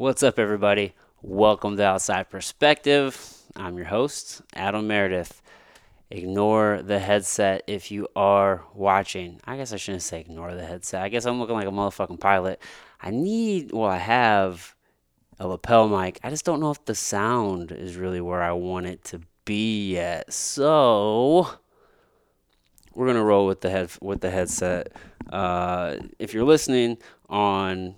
What's up, everybody? Welcome to Outside Perspective. I'm your host, Adam Meredith. Ignore the headset if you are watching. I guess I shouldn't say ignore the headset. I guess I'm looking like a motherfucking pilot. I need, well, I have a lapel mic. I just don't know if the sound is really where I want it to be yet. So we're gonna roll with the head with the headset. Uh, if you're listening on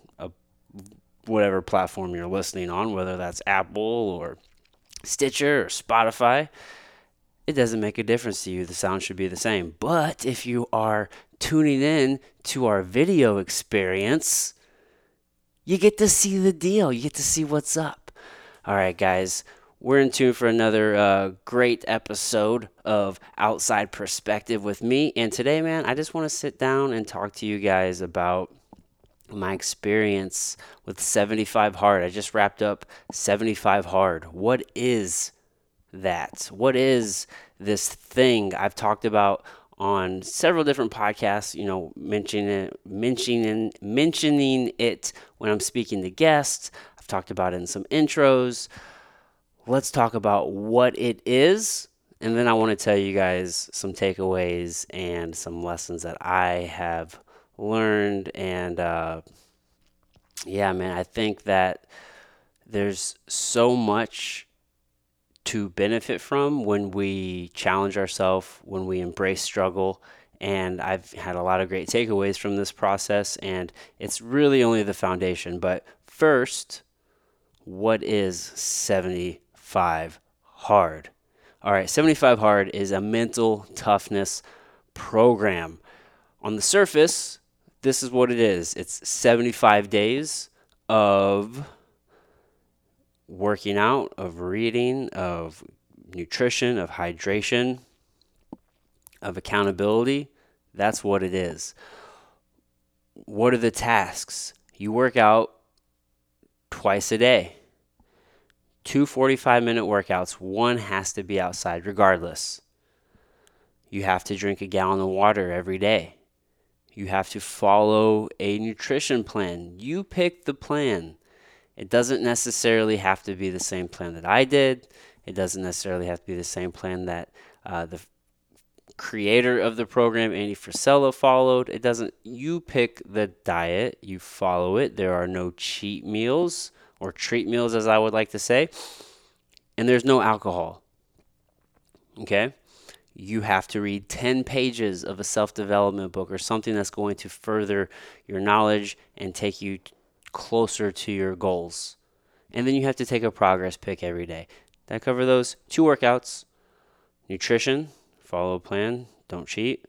whatever platform you're listening on, whether that's Apple or Stitcher or Spotify, it doesn't make a difference to you. The sound should be the same. But if you are tuning in to our video experience, you get to see the deal. You get to see what's up. All right, guys, we're in tune for another uh, great episode of Outside Perspective with me. And today, man, I just want to sit down and talk to you guys about my experience with 75 Hard. I just wrapped up 75 Hard. What is that? What is this thing I've talked about on several different podcasts, you know, mentioning it, mentioning mentioning it when I'm speaking to guests. I've talked about it in some intros let's talk about what it is. And then I want to tell you guys some takeaways and some lessons that I have learned. And uh, yeah, man, I think that there's so much to benefit from when we challenge ourselves, when we embrace struggle. And I've had a lot of great takeaways from this process, and it's really only the foundation. But first, what is 75 hard. All right, 75 hard is a mental toughness program. On the surface, this is what it is it's 75 days of working out, of reading, of nutrition, of hydration, of accountability. That's what it is. What are the tasks? You work out twice a day two 45 minute workouts, one has to be outside regardless. You have to drink a gallon of water every day. You have to follow a nutrition plan. You pick the plan. It doesn't necessarily have to be the same plan that I did. It doesn't necessarily have to be the same plan that uh, the creator of the program, Andy Frisella, followed. It doesn't. You pick the diet, you follow it. There are no cheat meals or treat meals, as I would like to say. And there's no alcohol. Okay? You have to read 10 pages of a self development book or something that's going to further your knowledge and take you closer to your goals. And then you have to take a progress pick every day. That cover those two workouts nutrition, follow a plan, don't cheat.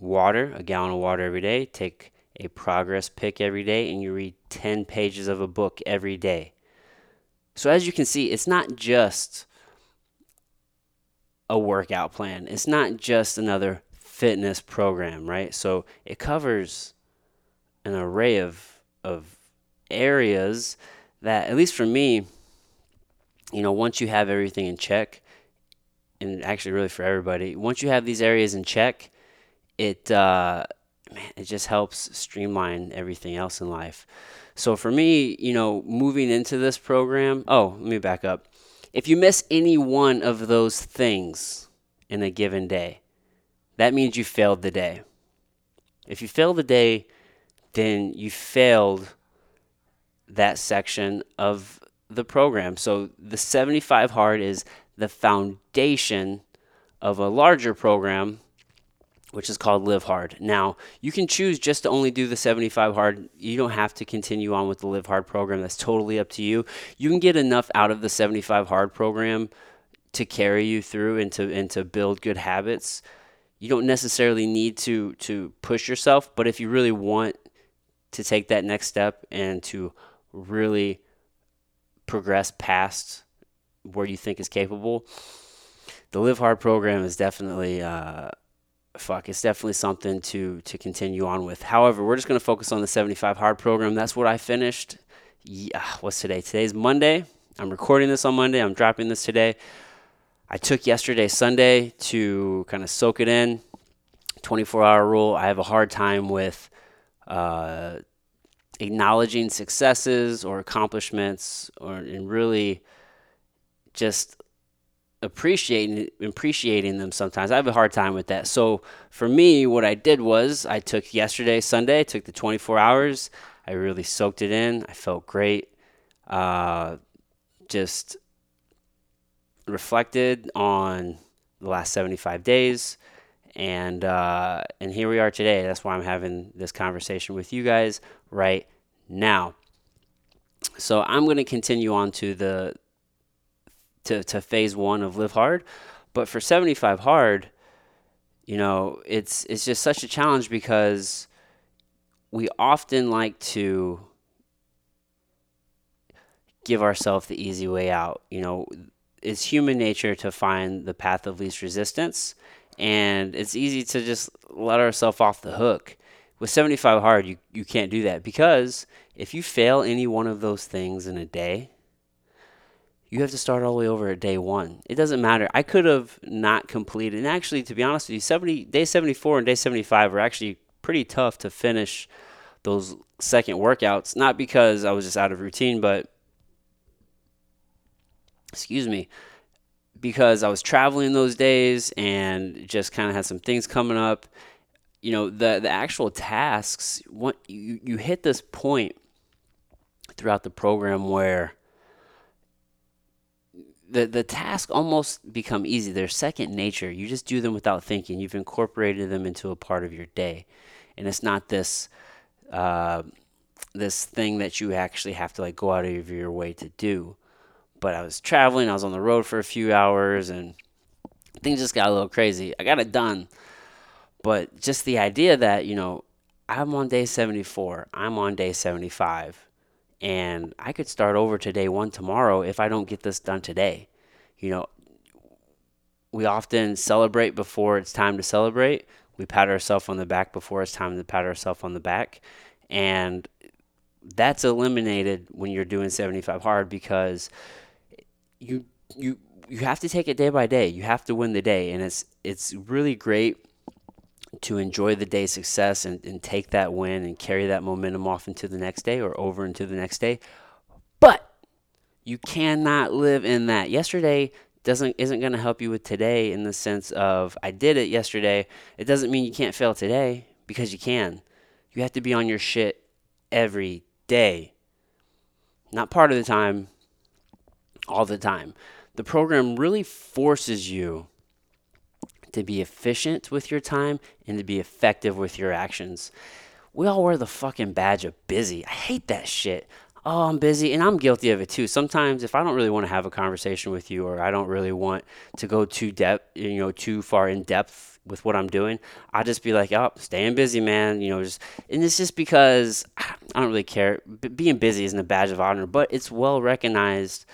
Water, a gallon of water every day. Take a progress pick every day and you read 10 pages of a book every day. So, as you can see, it's not just a workout plan, it's not just another fitness program, right? So, it covers an array of, of areas that, at least for me, you know, once you have everything in check, and actually, really for everybody, once you have these areas in check, it, uh, man, it just helps streamline everything else in life. So for me, you know, moving into this program, oh, let me back up. If you miss any one of those things in a given day, that means you failed the day. If you fail the day, then you failed that section of the program. So the 75 hard is the foundation of a larger program which is called Live Hard. Now, you can choose just to only do the 75 hard. You don't have to continue on with the Live Hard program. That's totally up to you. You can get enough out of the 75 hard program to carry you through and to and to build good habits. You don't necessarily need to to push yourself, but if you really want to take that next step and to really progress past where you think is capable, the Live Hard program is definitely uh, fuck, it's definitely something to to continue on with. However, we're just going to focus on the 75 hard program. That's what I finished. Yeah, what's today? Today's Monday. I'm recording this on Monday. I'm dropping this today. I took yesterday Sunday to kind of soak it in. 24 hour rule. I have a hard time with uh, acknowledging successes or accomplishments or and really just appreciating appreciating them sometimes. I have a hard time with that. So for me, what I did was I took yesterday, Sunday, I took the 24 hours. I really soaked it in. I felt great. Uh, just reflected on the last 75 days and uh, and here we are today. That's why I'm having this conversation with you guys right now. So I'm going to continue on to the to to phase one of live hard, but for 75 hard, you know, it's it's just such a challenge because we often like to give ourselves the easy way out. You know, it's human nature to find the path of least resistance and it's easy to just let ourselves off the hook. With 75 hard, you, you can't do that because if you fail any one of those things in a day, you have to start all the way over at day one. It doesn't matter. I could have not completed. And actually, to be honest with you, 70, day 74 and day 75 were actually pretty tough to finish those second workouts. Not because I was just out of routine, but excuse me, because I was traveling those days and just kind of had some things coming up. You know, the the actual tasks, what you, you hit this point throughout the program where the the tasks almost become easy. They're second nature. You just do them without thinking. You've incorporated them into a part of your day, and it's not this uh, this thing that you actually have to like go out of your way to do but I was traveling. I was on the road for a few hours, and things just got a little crazy. I got it done, but just the idea that you know I'm on day 74, I'm on day 75, and I could start over to day one tomorrow if I don't get this done today. You know, we often celebrate before it's time to celebrate. We pat ourselves on the back before it's time to pat ourselves on the back. And that's eliminated when you're doing 75 hard because you you you have to take it day by day. You have to win the day, and it's it's really great to enjoy the day's success and, and take that win and carry that momentum off into the next day or over into the next day. But you cannot live in that. Yesterday doesn't isn't going to help you with today in the sense of I did it yesterday. It doesn't mean you can't fail today because you can. You have to be on your shit every day. Not part of the time, all the time. The program really forces you to be efficient with your time and to be effective with your actions. We all wear the fucking badge of busy. I hate that shit. Oh, I'm busy, and I'm guilty of it too. Sometimes, if I don't really want to have a conversation with you, or I don't really want to go too depth, you know, too far in depth with what I'm doing, I just be like, "Oh, staying busy, man." You know, just and it's just because I don't really care. B- being busy isn't a badge of honor, but it's well recognized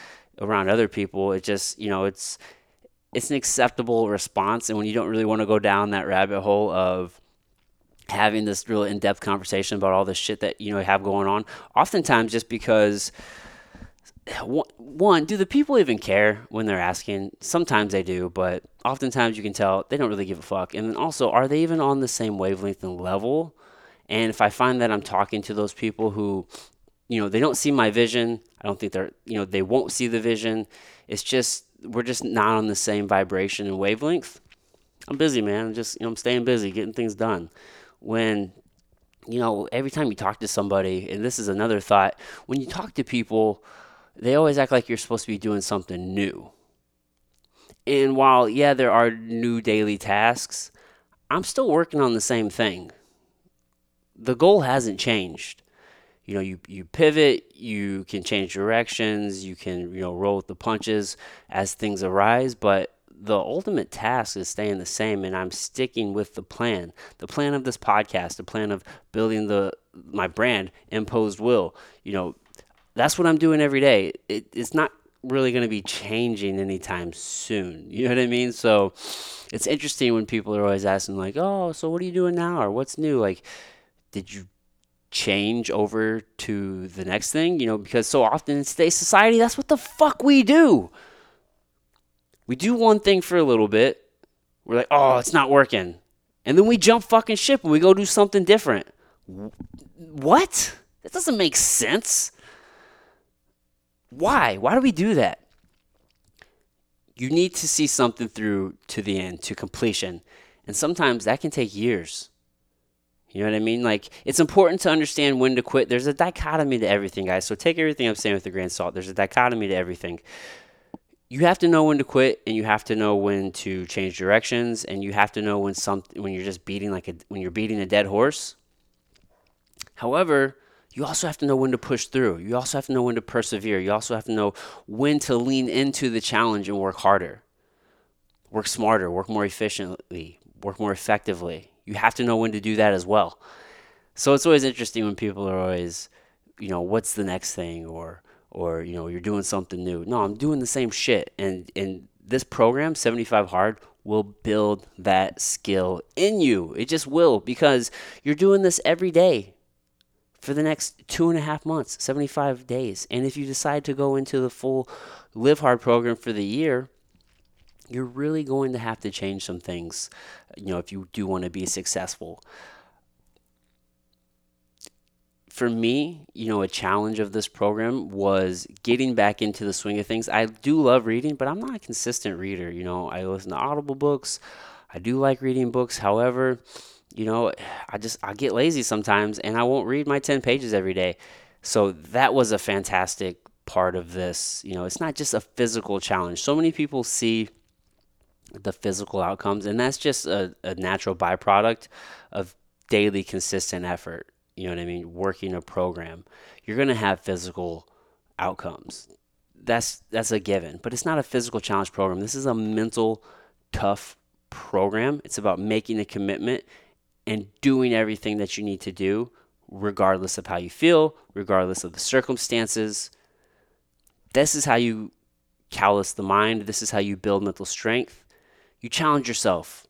around other people. It just, you know, it's it's an acceptable response. And when you don't really want to go down that rabbit hole of having this real in-depth conversation about all the shit that you know have going on, oftentimes just because one, do the people even care when they're asking? Sometimes they do, but oftentimes you can tell they don't really give a fuck. And then also, are they even on the same wavelength and level? And if I find that I'm talking to those people who you know, they don't see my vision. I don't think they're, you know, they won't see the vision. It's just, we're just not on the same vibration and wavelength. I'm busy, man. I'm just, you know, I'm staying busy, getting things done. When, you know, every time you talk to somebody, and this is another thought, when you talk to people, they always act like you're supposed to be doing something new. And while, yeah, there are new daily tasks, I'm still working on the same thing. The goal hasn't changed you know, you, you pivot, you can change directions, you can, you know, roll with the punches as things arise, but the ultimate task is staying the same and I'm sticking with the plan. The plan of this podcast, the plan of building the my brand, imposed will. You know, that's what I'm doing every day. It, it's not really going to be changing anytime soon. You know what I mean? So it's interesting when people are always asking like, "Oh, so what are you doing now?" or "What's new?" Like, did you change over to the next thing, you know, because so often in today's society, that's what the fuck we do. We do one thing for a little bit. We're like, oh, it's not working. And then we jump fucking ship and we go do something different. What? That doesn't make sense. Why? Why do we do that? You need to see something through to the end, to completion. And sometimes that can take years. You know what I mean? Like, it's important to understand when to quit. There's a dichotomy to everything, guys. So take everything I'm saying with a grain of salt. There's a dichotomy to everything. You have to know when to quit, and you have to know when to change directions, and you have to know when some when you're just beating like a when you're beating a dead horse. However, you also have to know when to push through. You also have to know when to persevere. You also have to know when to lean into the challenge and work harder, work smarter, work more efficiently, work more effectively. You have to know when to do that as well. So it's always interesting when people are always, you know, what's the next thing or or you know, you're doing something new. No, I'm doing the same shit. And and this program 75 hard will build that skill in you. It just will because you're doing this every day for the next two and a half months, 75 days. And if you decide to go into the full Live Hard program for the year, you're really going to have to change some things, you know, if you do want to be successful. For me, you know, a challenge of this program was getting back into the swing of things. I do love reading, but I'm not a consistent reader. You know, I listen to Audible books. I do like reading books. However, you know, I just I get lazy sometimes and I won't read my 10 pages every day. So that was a fantastic part of this. You know, it's not just a physical challenge. So many people see the physical outcomes and that's just a, a natural byproduct of daily consistent effort. You know what I mean? Working a program. You're going to have physical outcomes. That's that's a given, but it's not a physical challenge program. This is a mental tough program. It's about making a commitment and doing everything that you need to do, regardless of how you feel, regardless of the circumstances. This is how you callous the mind. This is how you build mental strength. You challenge yourself.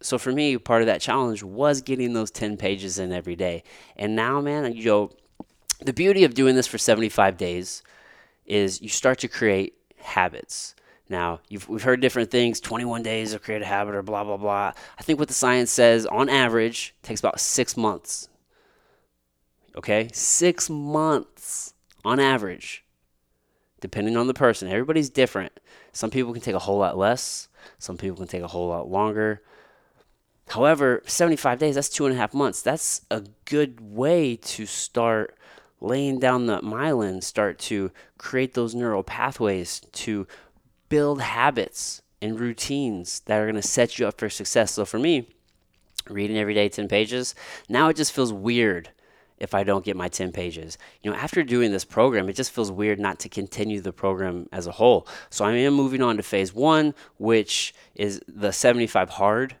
So for me, part of that challenge was getting those 10 pages in every day. And now, man, you know, the beauty of doing this for 75 days is you start to create habits. Now, we've heard different things 21 days to create a habit or blah, blah, blah. I think what the science says on average takes about six months. Okay? Six months on average, depending on the person. Everybody's different. Some people can take a whole lot less, some people can take a whole lot longer. However, 75 days, that's two and a half months. That's a good way to start laying down the myelin, start to create those neural pathways to build habits and routines that are going to set you up for success. So for me, reading every day 10 pages, now it just feels weird if I don't get my 10 pages. You know, after doing this program, it just feels weird not to continue the program as a whole. So I am moving on to phase one, which is the 75 hard.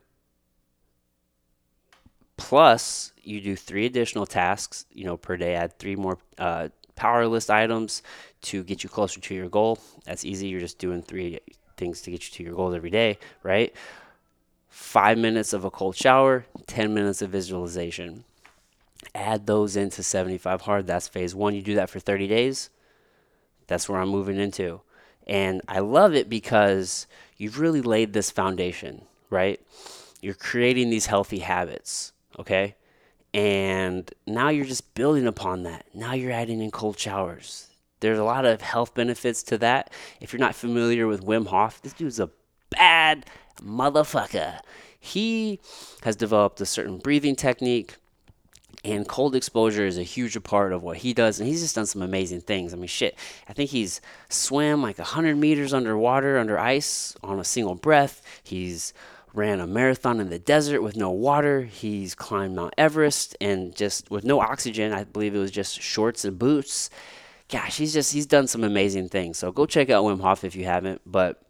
Plus, you do three additional tasks, you know, per day. Add three more uh, power list items to get you closer to your goal. That's easy. You're just doing three things to get you to your goals every day, right? Five minutes of a cold shower, 10 minutes of visualization. Add those into 75 hard. That's phase one. You do that for 30 days. That's where I'm moving into. And I love it because you've really laid this foundation, right? You're creating these healthy habits, okay? And now you're just building upon that. Now you're adding in cold showers. There's a lot of health benefits to that. If you're not familiar with Wim Hof, this dude's a bad motherfucker. He has developed a certain breathing technique, and cold exposure is a huge part of what he does. And he's just done some amazing things. I mean, shit. I think he's swam like 100 meters underwater, under ice, on a single breath. He's ran a marathon in the desert with no water. He's climbed Mount Everest and just with no oxygen. I believe it was just shorts and boots. Gosh, he's just he's done some amazing things. So go check out Wim Hof if you haven't. But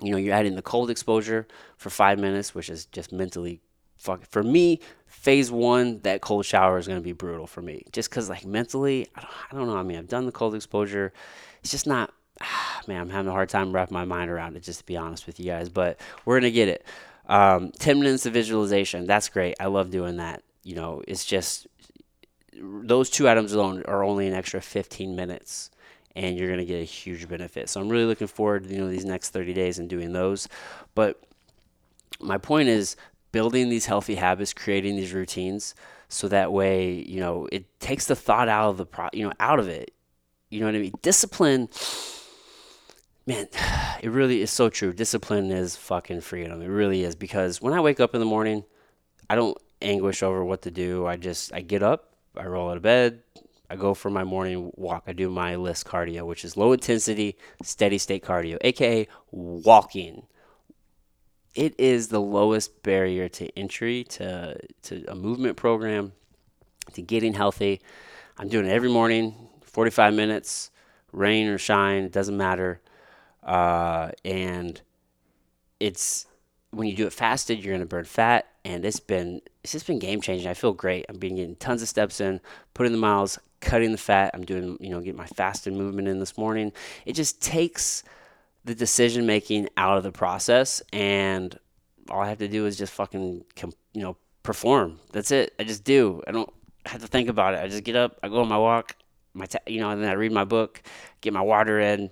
you know, you're adding the cold exposure for five minutes, which is just mentally fuck. For me, phase one, that cold shower is going to be brutal for me, just because like mentally, I don't, I don't know. I mean, I've done the cold exposure. It's just not man, I'm having a hard time wrapping my mind around it, just to be honest with you guys. But we're gonna get it. Um, Ten minutes of visualization. That's great. I love doing that. You know, it's just those two items alone are only an extra 15 minutes and you're going to get a huge benefit. So I'm really looking forward to you know these next 30 days and doing those. But my point is building these healthy habits, creating these routines so that way you know it takes the thought out of the pro you know out of it. You know what i mean? Discipline man it really is so true. Discipline is fucking freedom. It really is because when i wake up in the morning i don't anguish over what to do. I just i get up i roll out of bed I go for my morning walk. I do my LISS cardio, which is low intensity, steady state cardio, aka walking. It is the lowest barrier to entry to, to a movement program, to getting healthy. I'm doing it every morning, 45 minutes, rain or shine, it doesn't matter. Uh, and it's when you do it fasted, you're going to burn fat, and it's been it's just been game changing. I feel great. I'm been getting tons of steps in, putting the miles, cutting the fat. I'm doing, you know, getting my fasted movement in this morning. It just takes the decision making out of the process, and all I have to do is just fucking, you know, perform. That's it. I just do. I don't have to think about it. I just get up, I go on my walk, my, ta- you know, and then I read my book, get my water in.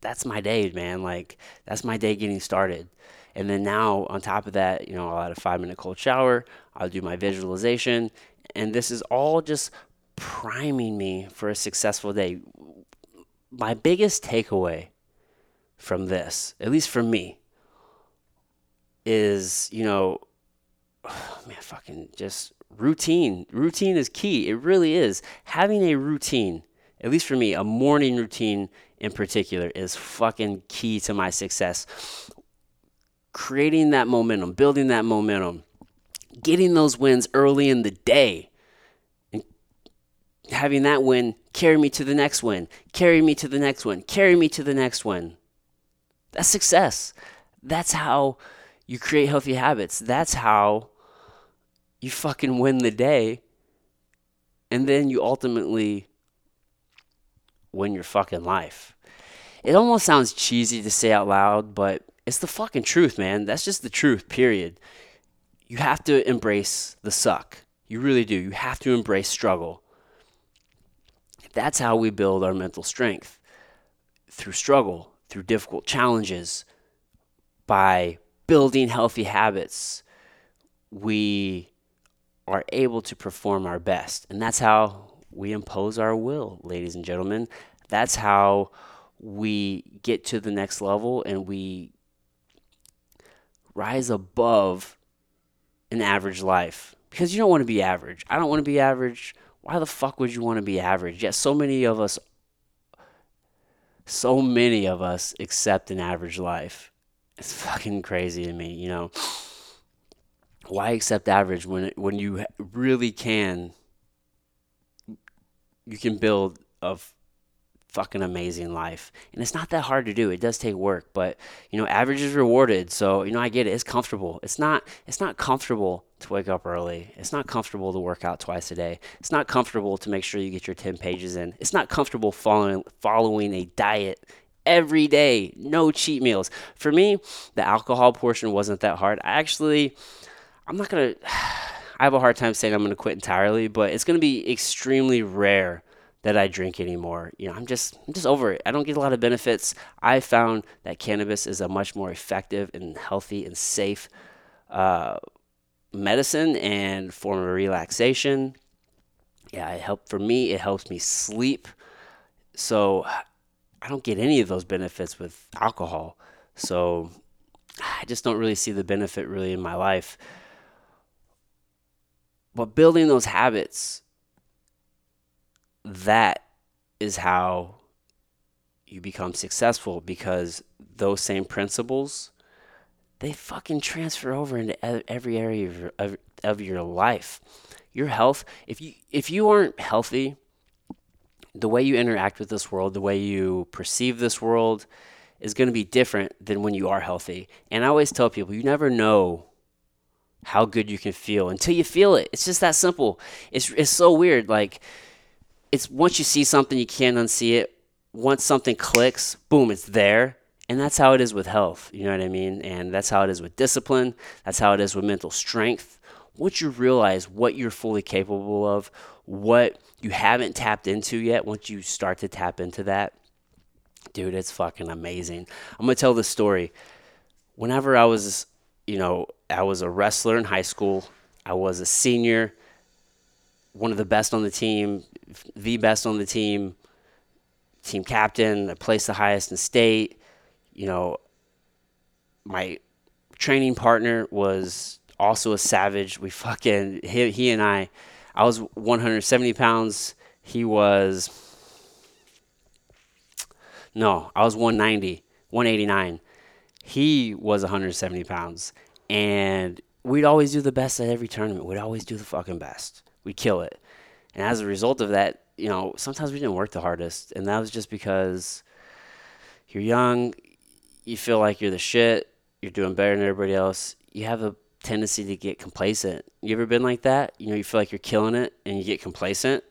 That's my day, man. Like that's my day getting started. And then now on top of that, you know, I'll add a five minute cold shower. I'll do my visualization, and this is all just priming me for a successful day. My biggest takeaway from this, at least for me, is, you know, man, fucking just routine. Routine is key. It really is. Having a routine, at least for me, a morning routine in particular, is fucking key to my success. Creating that momentum, building that momentum, getting those wins early in the day and having that win carry me to the next win, carry me to the next one, carry me to the next one. That's success. That's how you create healthy habits. That's how you fucking win the day. And then you ultimately win your fucking life. It almost sounds cheesy to say out loud, but it's the fucking truth, man. That's just the truth, period. You have to embrace the suck. You really do. You have to embrace struggle. That's how we build our mental strength through struggle, through difficult challenges, by building healthy habits. We are able to perform our best. And that's how we impose our will, ladies and gentlemen. That's how we get to the next level and we rise above an average life. Because you don't want to be average. I don't want to be average why the fuck would you want to be average? Yet so many of us, so many of us accept an average life. It's fucking crazy to me, you know. Why accept average when when you really can? You can build a fucking amazing life. And it's not that hard to do. It does take work, but you know, average is rewarded. So, you know, I get it. It's comfortable. It's not it's not comfortable to wake up early. It's not comfortable to work out twice a day. It's not comfortable to make sure you get your 10 pages in. It's not comfortable following following a diet every day. No cheat meals. For me, the alcohol portion wasn't that hard. I actually I'm not going to I have a hard time saying I'm going to quit entirely, but it's going to be extremely rare that I drink anymore. You know, I'm just I'm just over it. I don't get a lot of benefits. I found that cannabis is a much more effective and healthy and safe uh, medicine and form of relaxation. Yeah, it helped for me. It helps me sleep. So I don't get any of those benefits with alcohol. So I just don't really see the benefit really in my life. But building those habits that is how you become successful because those same principles they fucking transfer over into every area of of, of your life your health if you if you aren't healthy the way you interact with this world the way you perceive this world is going to be different than when you are healthy and i always tell people you never know how good you can feel until you feel it it's just that simple it's it's so weird like it's once you see something, you can't unsee it. Once something clicks, boom, it's there. And that's how it is with health. You know what I mean? And that's how it is with discipline. That's how it is with mental strength. Once you realize what you're fully capable of, what you haven't tapped into yet, once you start to tap into that, dude, it's fucking amazing. I'm to tell this story. Whenever I was, you know, I was a wrestler in high school, I was a senior, one of the best on the team, the best on the team, team captain. I placed the highest in state. You know, my training partner was also a savage. We fucking he, he and I. I was 170 pounds. He was no, I was 190, 189. He was 170 pounds, and we'd always do the best at every tournament. We'd always do the fucking best. We'd kill it. And as a result of that, you know, sometimes we didn't work the hardest, and that was just because you're young, you feel like you're the shit, you're doing better than everybody else. You have a tendency to get complacent. You ever been like that? You know, you feel like you're killing it and you get complacent.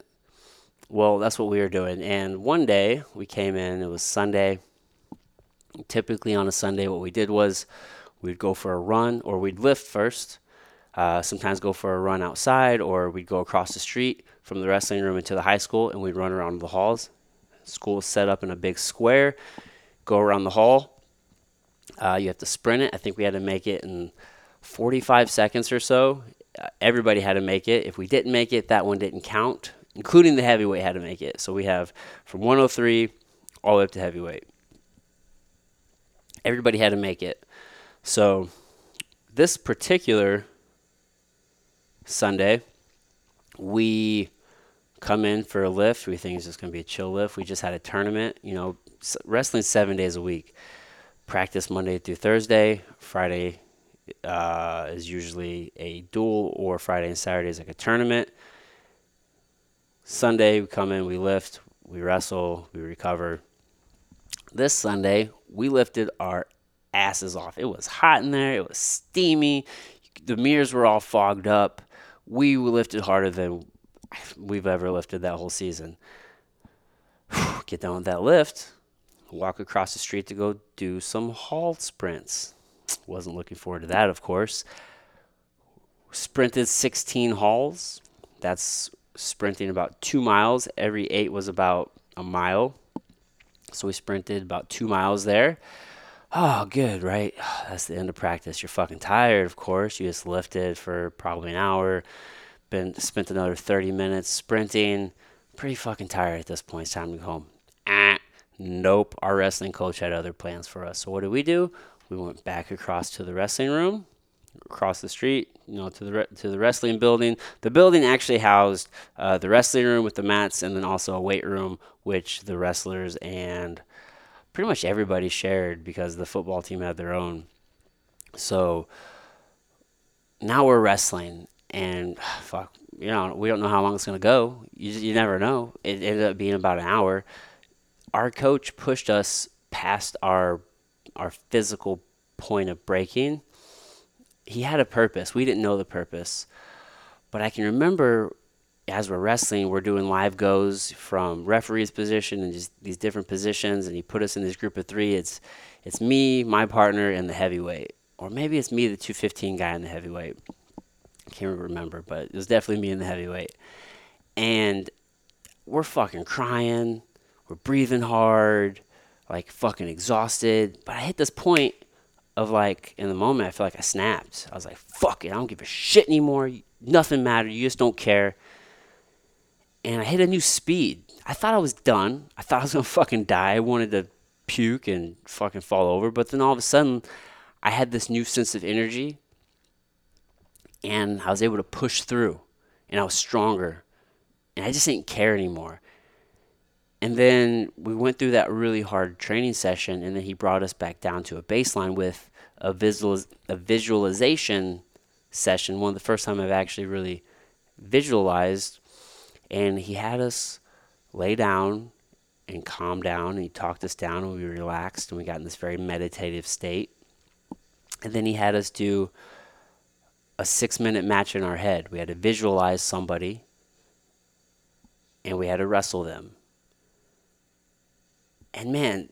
Well, that's what we were doing. And one day we came in, it was Sunday. Typically on a Sunday, what we did was we'd go for a run or we'd lift first. Uh, sometimes go for a run outside or we'd go across the street from the wrestling room into the high school and we'd run around the halls. School is set up in a big square. Go around the hall. Uh, you have to sprint it. I think we had to make it in 45 seconds or so. Uh, everybody had to make it. If we didn't make it, that one didn't count including the heavyweight had to make it. So we have from 103 all the way up to heavyweight. Everybody had to make it. So this particular Sunday, we come in for a lift. We think it's just going to be a chill lift. We just had a tournament. You know, wrestling seven days a week. Practice Monday through Thursday. Friday uh, is usually a duel, or Friday and Saturday is like a tournament. Sunday, we come in, we lift, we wrestle, we recover. This Sunday, we lifted our asses off. It was hot in there, it was steamy. The mirrors were all fogged up. We lifted harder than we've ever lifted that whole season. Get down with that lift, walk across the street to go do some hall sprints. Wasn't looking forward to that, of course. Sprinted 16 halls. That's sprinting about two miles. Every eight was about a mile. So we sprinted about two miles there. Oh, good, right? That's the end of practice. You're fucking tired, of course. You just lifted for probably an hour, been spent another 30 minutes sprinting. Pretty fucking tired at this point. It's time to go home. Ah, nope. Our wrestling coach had other plans for us. So what did we do? We went back across to the wrestling room across the street, you know, to the re- to the wrestling building. The building actually housed uh, the wrestling room with the mats, and then also a weight room, which the wrestlers and pretty much everybody shared because the football team had their own. So now we're wrestling, and fuck, you know, we don't know how long it's gonna go. You you never know. It ended up being about an hour. Our coach pushed us past our our physical point of breaking he had a purpose. We didn't know the purpose. But I can remember as we're wrestling, we're doing live goes from referee's position and just these different positions, and he put us in this group of three. It's it's me, my partner, and the heavyweight, or maybe it's me, the 215 guy, and the heavyweight. I can't remember, but it was definitely me and the heavyweight. And we're fucking crying, we're breathing hard, like fucking exhausted. But I hit this point of like in the moment I feel like I snapped. I was like, fuck it, I don't give a shit anymore. Nothing mattered. You just don't care. And I hit a new speed. I thought I was done. I thought I was gonna fucking die. I wanted to puke and fucking fall over. But then all of a sudden I had this new sense of energy and I was able to push through and I was stronger. And I just didn't care anymore. And then we went through that really hard training session, and then he brought us back down to a baseline with a visual a visualization session. One of the first time I've actually really visualized, and he had us lay down and calm down, and he talked us down, and we relaxed, and we got in this very meditative state. And then he had us do a six minute match in our head. We had to visualize somebody, and we had to wrestle them and man,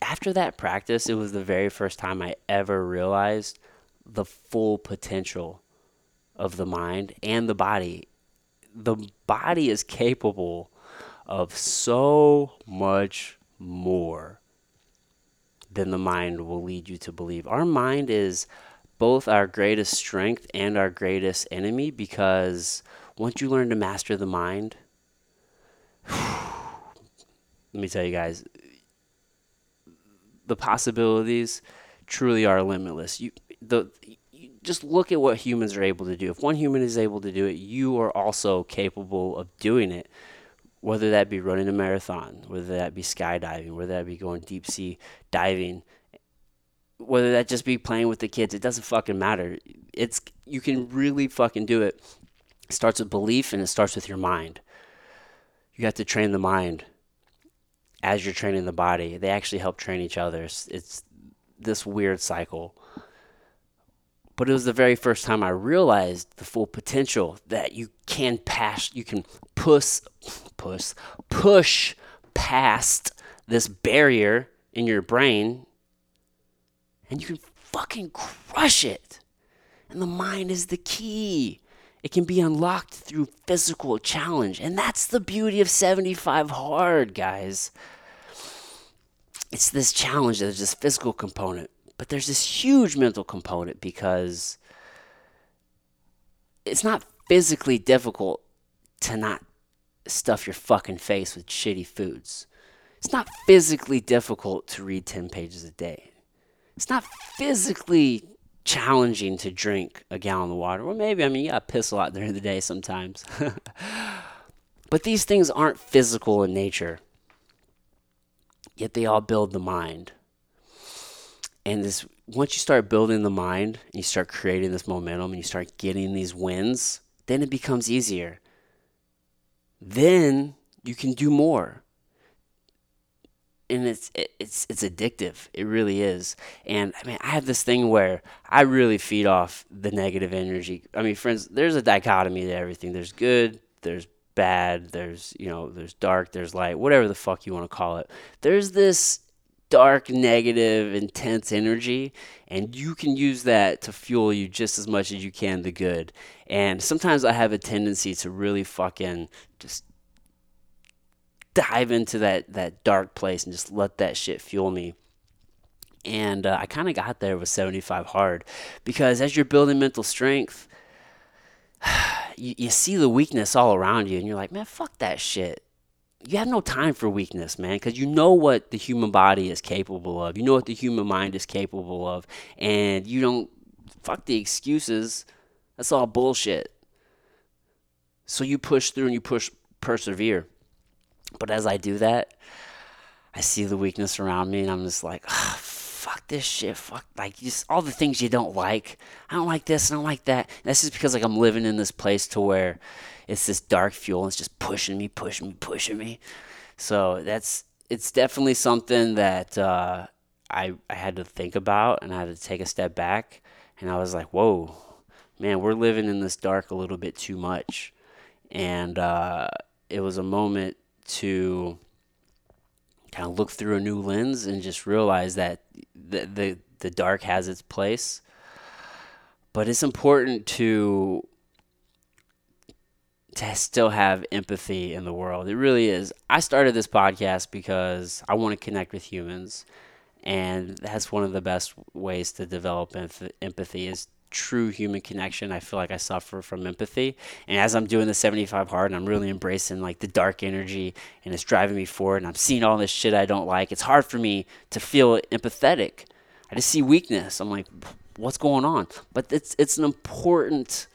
after that practice, it was the very first time I ever realized the full potential of the mind and the body. The body is capable of so much more than the mind will lead you to believe. Our mind is both our greatest strength and our greatest enemy because once you learn to master the mind, let me tell you guys, the possibilities truly are limitless. You the you just look at what humans are able to do. If one human is able to do it, you are also capable of doing it. Whether that be running a marathon, whether that be skydiving, whether that be going deep sea diving, whether that just be playing with the kids, it doesn't fucking matter. It's you can really fucking do it. It starts with belief and it starts with your mind. You have to train the mind as you're training the body. They actually help train each other. It's, it's this weird cycle. But it was the very first time I realized the full potential that you can pass, you can push, push, push past this barrier in your brain and you can fucking crush it. And the mind is the key. It can be unlocked through physical challenge. And that's the beauty of 75 Hard, guys. It's this challenge, there's this physical component, but there's this huge mental component because it's not physically difficult to not stuff your fucking face with shitty foods. It's not physically difficult to read 10 pages a day. It's not physically challenging to drink a gallon of water. Well, maybe, I mean, you gotta piss a lot during the day sometimes. but these things aren't physical in nature, yet they all build the mind. And this, once you start building the mind and you start creating this momentum and you start getting these wins, then it becomes easier. Then you can do more and it's it's it's addictive. It really is. And I mean, I have this thing where I really feed off the negative energy. I mean, friends, there's a dichotomy to everything. There's good, there's bad, there's you know, there's dark, there's light, whatever the fuck you want to call it. There's this dark, negative, intense energy, and you can use that to fuel you just as much as you can the good. And sometimes I have a tendency to really fucking just dive into that that dark place and just let that shit fuel me. And uh, I kind of got there with 75 hard because as you're building mental strength, you, you see the weakness all around you and you're like, man, fuck that shit. You have no time for weakness, man, because you know what the human body is capable of. You know what the human mind is capable of. And you don't, fuck the excuses. That's all bullshit. So you push through and you push, persevere. But as I do that, I see the weakness around me and I'm just like, fuck this shit. Fuck, like, just all the things you don't like. I don't like this, I don't like that. And that's just because, like, I'm living in this place to where it's this dark fuel and it's just pushing me, pushing me, pushing me. So that's, it's definitely something that uh, I, I had to think about and I had to take a step back. And I was like, whoa, man, we're living in this dark a little bit too much. And uh, it was a moment to kind of look through a new lens and just realize that the, the, the dark has its place. But it's important to to still have empathy in the world. It really is. I started this podcast because I want to connect with humans, and that's one of the best ways to develop empathy is true human connection. I feel like I suffer from empathy. And as I'm doing the 75 hard and I'm really embracing like the dark energy and it's driving me forward and I'm seeing all this shit I don't like, it's hard for me to feel empathetic. I just see weakness. I'm like, what's going on? But it's it's an important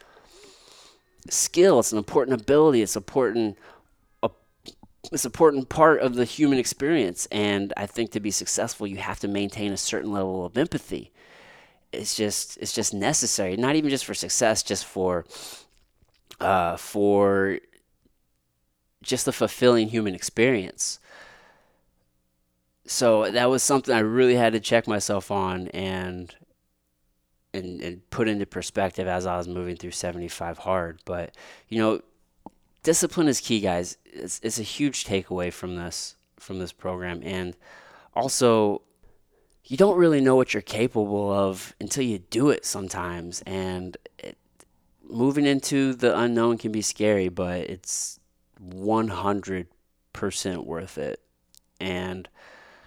skill. It's an important ability. It's important it's an important part of the human experience. And I think to be successful, you have to maintain a certain level of empathy it's just it's just necessary not even just for success just for uh, for just the fulfilling human experience. So that was something I really had to check myself on and and, and put into perspective as I was moving through 75 hard. But you know discipline is key guys. It's, it's a huge takeaway from this from this program. And also you don't really know what you're capable of until you do it sometimes. And it, moving into the unknown can be scary, but it's 100% worth it. And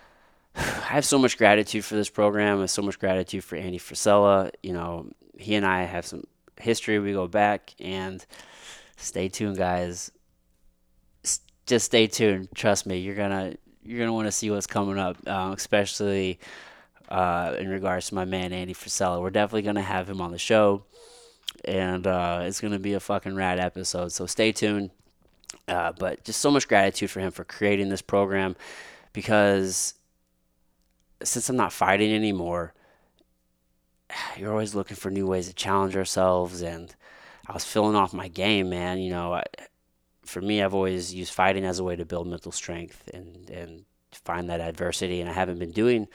I have so much gratitude for this program. I have so much gratitude for Andy Frisella. You know, he and I have some history. We go back and stay tuned, guys. Just stay tuned. Trust me, you're gonna you're gonna want to see what's coming up, um, especially uh, in regards to my man Andy Frisella. We're definitely gonna have him on the show, and uh, it's gonna be a fucking rad episode. So stay tuned. Uh, but just so much gratitude for him for creating this program because since I'm not fighting anymore, you're always looking for new ways to challenge ourselves. And I was filling off my game, man. You know, I, for me, I've always used fighting as a way to build mental strength and, and find that adversity. And I haven't been doing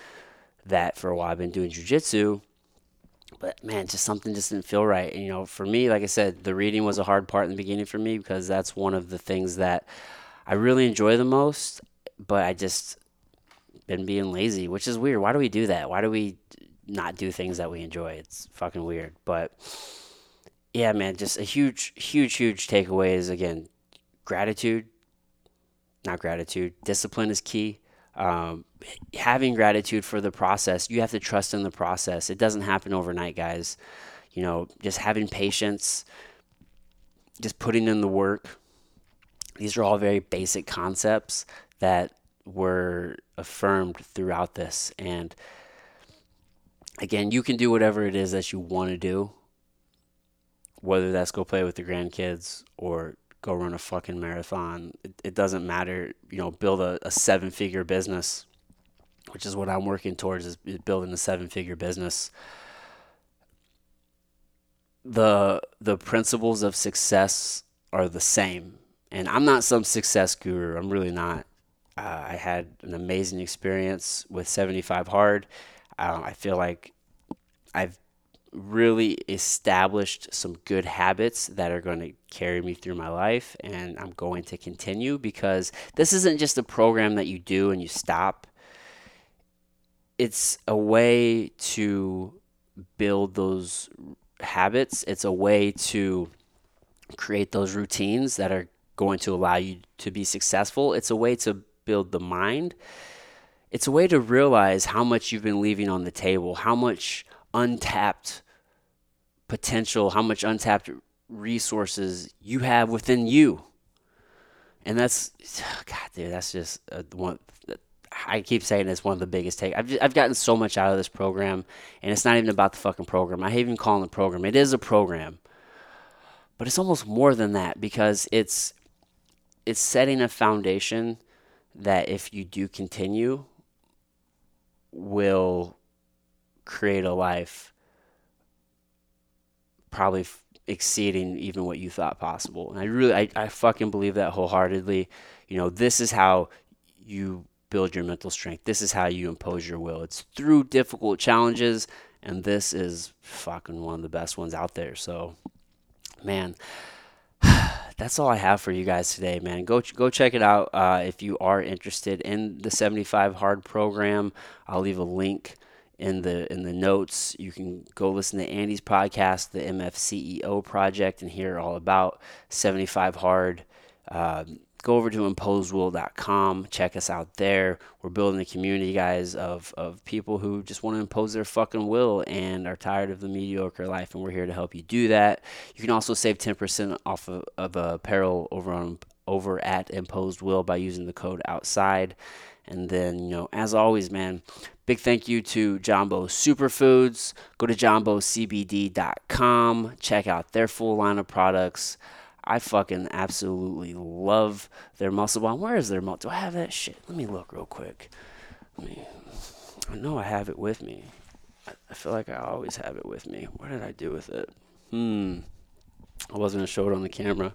that for a while. I've been doing jujitsu. But man, just something just didn't feel right. And, you know, for me, like I said, the reading was a hard part in the beginning for me because that's one of the things that I really enjoy the most. But I just been being lazy, which is weird. Why do we do that? Why do we not do things that we enjoy? It's fucking weird. But yeah, man, just a huge, huge, huge takeaway is again, gratitude, not gratitude. Discipline is key. Um, having gratitude for the process, you have to trust in the process. It doesn't happen overnight, guys. You know, just having patience, just putting in the work. These are all very basic concepts that were affirmed throughout this. And again, you can do whatever it is that you want to do, whether that's go play with the grandkids or go run a fucking marathon. It, it doesn't matter. You know, build a, a seven figure business, which is what I'm working towards is building a seven figure business. The the principles of success are the same. And I'm not some success guru. I'm really not. Uh, I had an amazing experience with 75 Hard. Uh, I feel like I've really established some good habits that are going to carry me through my life, and I'm going to continue because this isn't just a program that you do and you stop. It's a way to build those habits, it's a way to create those routines that are going to allow you to be successful. It's a way to build the mind. It's a way to realize how much you've been leaving on the table, how much untapped potential, how much untapped resources you have within you. And that's, God, dude, that's just uh, one. I keep saying it's one of the biggest take. I've, just, I've gotten so much out of this program, and it's not even about the fucking program. I hate even calling it a program. It is a program, but it's almost more than that because it's it's setting a foundation that if you do continue, will create a life probably f- exceeding even what you thought possible. And I really, I, I fucking believe that wholeheartedly. You know, this is how you build your mental strength. This is how you impose your will. It's through difficult challenges, and this is fucking one of the best ones out there. So, man, that's all I have for you guys today, man. Go go check it out uh, if you are interested in the 75 Hard program. I'll leave a link in the in the notes. You can go listen to Andy's podcast, the MFCEO project, and hear all about 75 Hard. Uh, go over to imposedwill.com. Check us out there. We're building a community, guys, of, of people who just want to impose their fucking will and are tired of the mediocre life, and we're here to help you do that. You can also save 10% off of, of apparel over on over at Imposed Will by using the code outside. And then, you know, as always, man, big thank you to Jumbo Superfoods. Go to jumbocbd.com. Check out their full line of products. I fucking absolutely love their muscle bomb. Where is their muscle? Do I have that shit? Let me look real quick. Let me. I know I have it with me. I feel like I always have it with me. What did I do with it? Hmm. I wasn't gonna show it on the camera.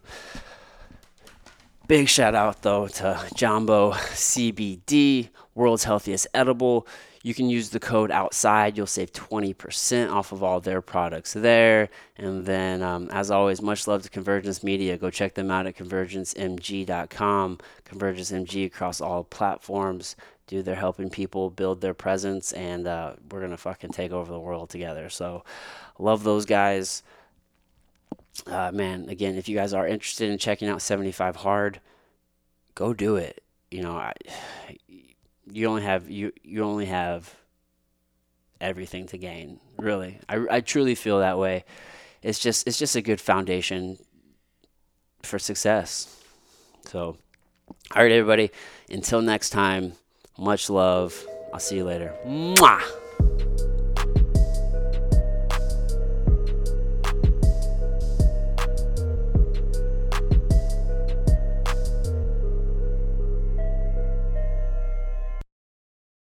Big shout out though to Jumbo CBD, world's healthiest edible. You can use the code outside. You'll save 20% off of all their products there. And then, um, as always, much love to Convergence Media. Go check them out at convergencemg.com. Convergence MG across all platforms. Dude, they're helping people build their presence, and uh, we're going to fucking take over the world together. So, love those guys. Uh, man, again, if you guys are interested in checking out 75 Hard, go do it. You know, I you only have you you only have everything to gain. Really, I, I truly feel that way. It's just it's just a good foundation for success. So, all right, everybody. Until next time, much love. I'll see you later. Mwah!